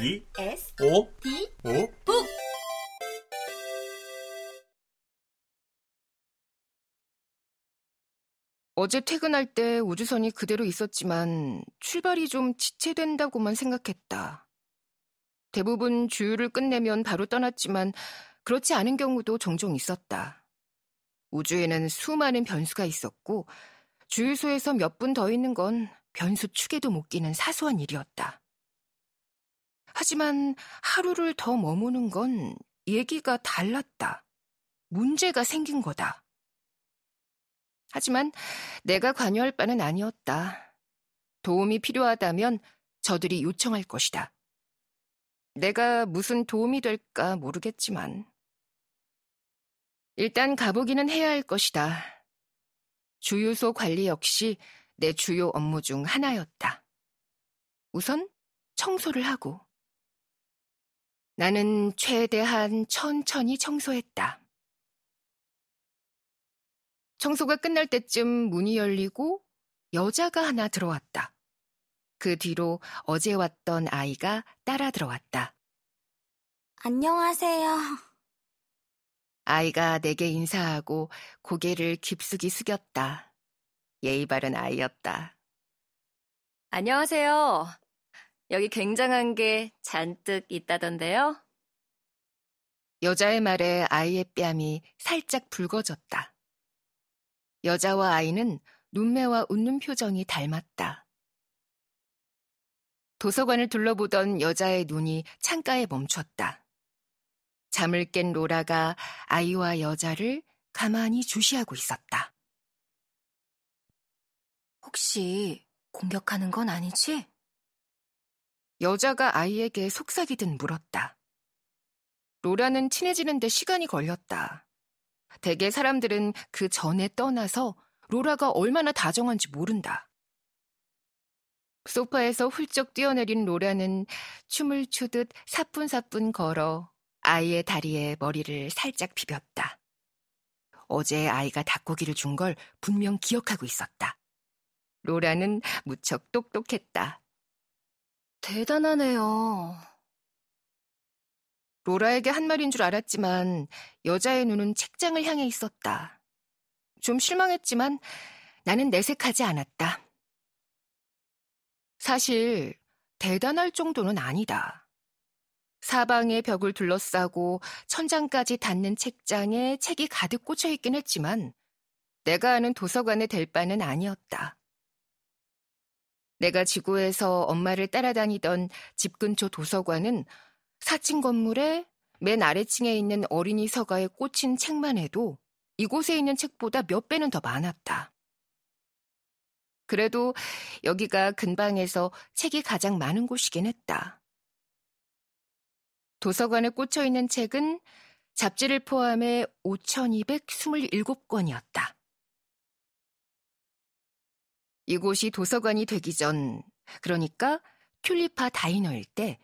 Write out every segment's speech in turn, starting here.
E S O D O 북 어제 퇴근할 때 우주선이 그대로 있었지만 출발이 좀 지체된다고만 생각했다. 대부분 주유를 끝내면 바로 떠났지만 그렇지 않은 경우도 종종 있었다. 우주에는 수많은 변수가 있었고 주유소에서 몇 분 더 있는 건 변수 축에도 못 끼는 사소한 일이었다. 하지만 하루를 더 머무는 건 얘기가 달랐다. 문제가 생긴 거다. 하지만 내가 관여할 바는 아니었다. 도움이 필요하다면 저들이 요청할 것이다. 내가 무슨 도움이 될까 모르겠지만. 일단 가보기는 해야 할 것이다. 주유소 관리 역시 내 주요 업무 중 하나였다. 우선 청소를 하고. 나는 최대한 천천히 청소했다. 청소가 끝날 때쯤 문이 열리고 여자가 하나 들어왔다. 그 뒤로 어제 왔던 아이가 따라 들어왔다. 안녕하세요. 아이가 내게 인사하고 고개를 깊숙이 숙였다. 예의 바른 아이였다. 안녕하세요. 여기 굉장한 게 잔뜩 있다던데요? 여자의 말에 아이의 뺨이 살짝 붉어졌다. 여자와 아이는 눈매와 웃는 표정이 닮았다. 도서관을 둘러보던 여자의 눈이 창가에 멈췄다. 잠을 깬 로라가 아이와 여자를 가만히 주시하고 있었다. 혹시 공격하는 건 아니지? 여자가 아이에게 속삭이듯 물었다. 로라는 친해지는데 시간이 걸렸다. 대개 사람들은 그 전에 떠나서 로라가 얼마나 다정한지 모른다. 소파에서 훌쩍 뛰어내린 로라는 춤을 추듯 사뿐사뿐 걸어 아이의 다리에 머리를 살짝 비볐다. 어제 아이가 닭고기를 준 걸 분명 기억하고 있었다. 로라는 무척 똑똑했다. 대단하네요. 로라에게 한 말인 줄 알았지만 여자의 눈은 책장을 향해 있었다. 좀 실망했지만 나는 내색하지 않았다. 사실 대단할 정도는 아니다. 사방의 벽을 둘러싸고 천장까지 닿는 책장에 책이 가득 꽂혀 있긴 했지만 내가 아는 도서관에 될 바는 아니었다. 내가 지구에서 엄마를 따라다니던 집 근처 도서관은 4층 건물의 맨 아래층에 있는 어린이 서가에 꽂힌 책만 해도 이곳에 있는 책보다 몇 배는 더 많았다. 그래도 여기가 근방에서 책이 가장 많은 곳이긴 했다. 도서관에 꽂혀 있는 책은 잡지를 포함해 5,227권이었다. 이곳이 도서관이 되기 전, 그러니까 튤리파 다이너일 때,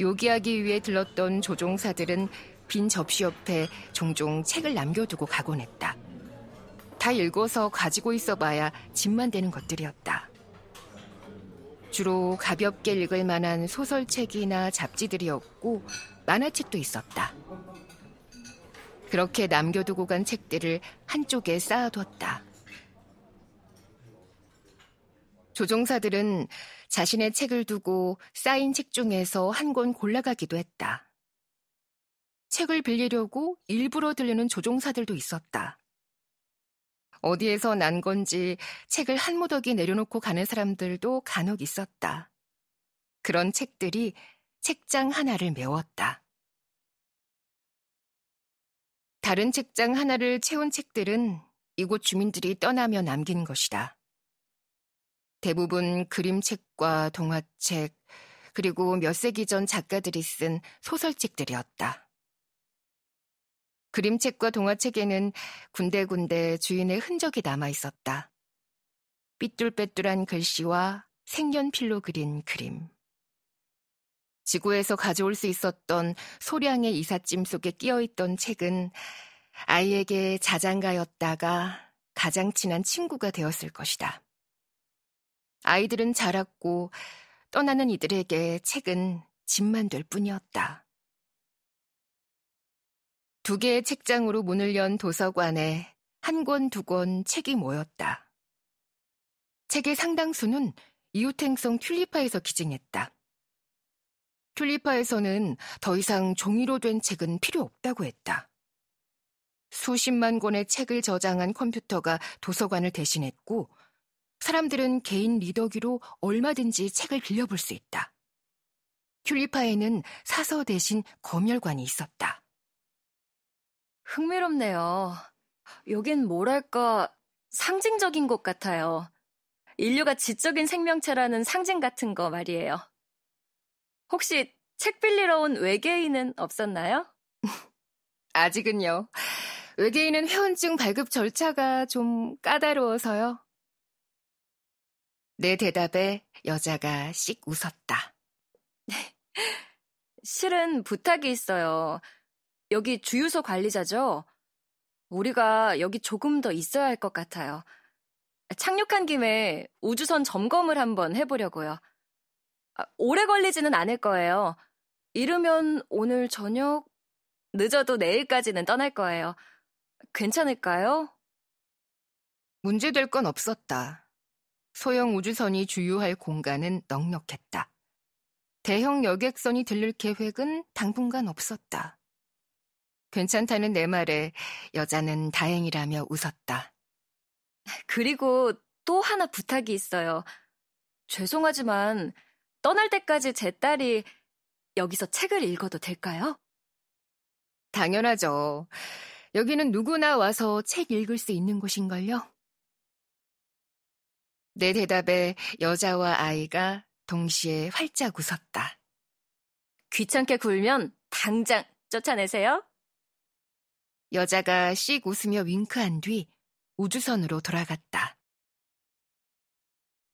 요기하기 위해 들렀던 조종사들은 빈 접시 옆에 종종 책을 남겨두고 가곤 했다. 다 읽어서 가지고 있어봐야 짐만 되는 것들이었다. 주로 가볍게 읽을 만한 소설책이나 잡지들이었고 만화책도 있었다. 그렇게 남겨두고 간 책들을 한쪽에 쌓아뒀다. 조종사들은 자신의 책을 두고 쌓인 책 중에서 한 권 골라가기도 했다. 책을 빌리려고 일부러 들르는 조종사들도 있었다. 어디에서 난 건지 책을 한 무더기 내려놓고 가는 사람들도 간혹 있었다. 그런 책들이 책장 하나를 메웠다. 다른 책장 하나를 채운 책들은 이곳 주민들이 떠나며 남긴 것이다. 대부분 그림책과 동화책, 그리고 몇 세기 전 작가들이 쓴 소설책들이었다. 그림책과 동화책에는 군데군데 주인의 흔적이 남아 있었다. 삐뚤빼뚤한 글씨와 색연필로 그린 그림. 지구에서 가져올 수 있었던 소량의 이삿짐 속에 끼어있던 책은 아이에게 자장가였다가 가장 친한 친구가 되었을 것이다. 아이들은 자랐고 떠나는 이들에게 책은 짐만 될 뿐이었다. 두 개의 책장으로 문을 연 도서관에 한 권, 두 권 책이 모였다. 책의 상당수는 이웃행성 튤리파에서 기증했다. 튤리파에서는 더 이상 종이로 된 책은 필요 없다고 했다. 수십만 권의 책을 저장한 컴퓨터가 도서관을 대신했고, 사람들은 개인 리더기로 얼마든지 책을 빌려볼 수 있다. 튤리파에는 사서 대신 검열관이 있었다. 흥미롭네요. 여긴 뭐랄까 상징적인 곳 같아요. 인류가 지적인 생명체라는 상징 같은 거 말이에요. 혹시 책 빌리러 온 외계인은 없었나요? 아직은요. 외계인은 회원증 발급 절차가 좀 까다로워서요. 내 대답에 여자가 씩 웃었다. 실은 부탁이 있어요. 여기 주유소 관리자죠? 우리가 여기 조금 더 있어야 할 것 같아요. 착륙한 김에 우주선 점검을 한번 해보려고요. 아, 오래 걸리지는 않을 거예요. 이르면 오늘 저녁, 늦어도 내일까지는 떠날 거예요. 괜찮을까요? 문제될 건 없었다. 소형 우주선이 주유할 공간은 넉넉했다. 대형 여객선이 들릴 계획은 당분간 없었다. 괜찮다는 내 말에 여자는 다행이라며 웃었다. 그리고 또 하나 부탁이 있어요. 죄송하지만 떠날 때까지 제 딸이 여기서 책을 읽어도 될까요? 당연하죠. 여기는 누구나 와서 책 읽을 수 있는 곳인걸요? 내 대답에 여자와 아이가 동시에 활짝 웃었다. 귀찮게 굴면 당장 쫓아내세요. 여자가 씩 웃으며 윙크한 뒤 우주선으로 돌아갔다.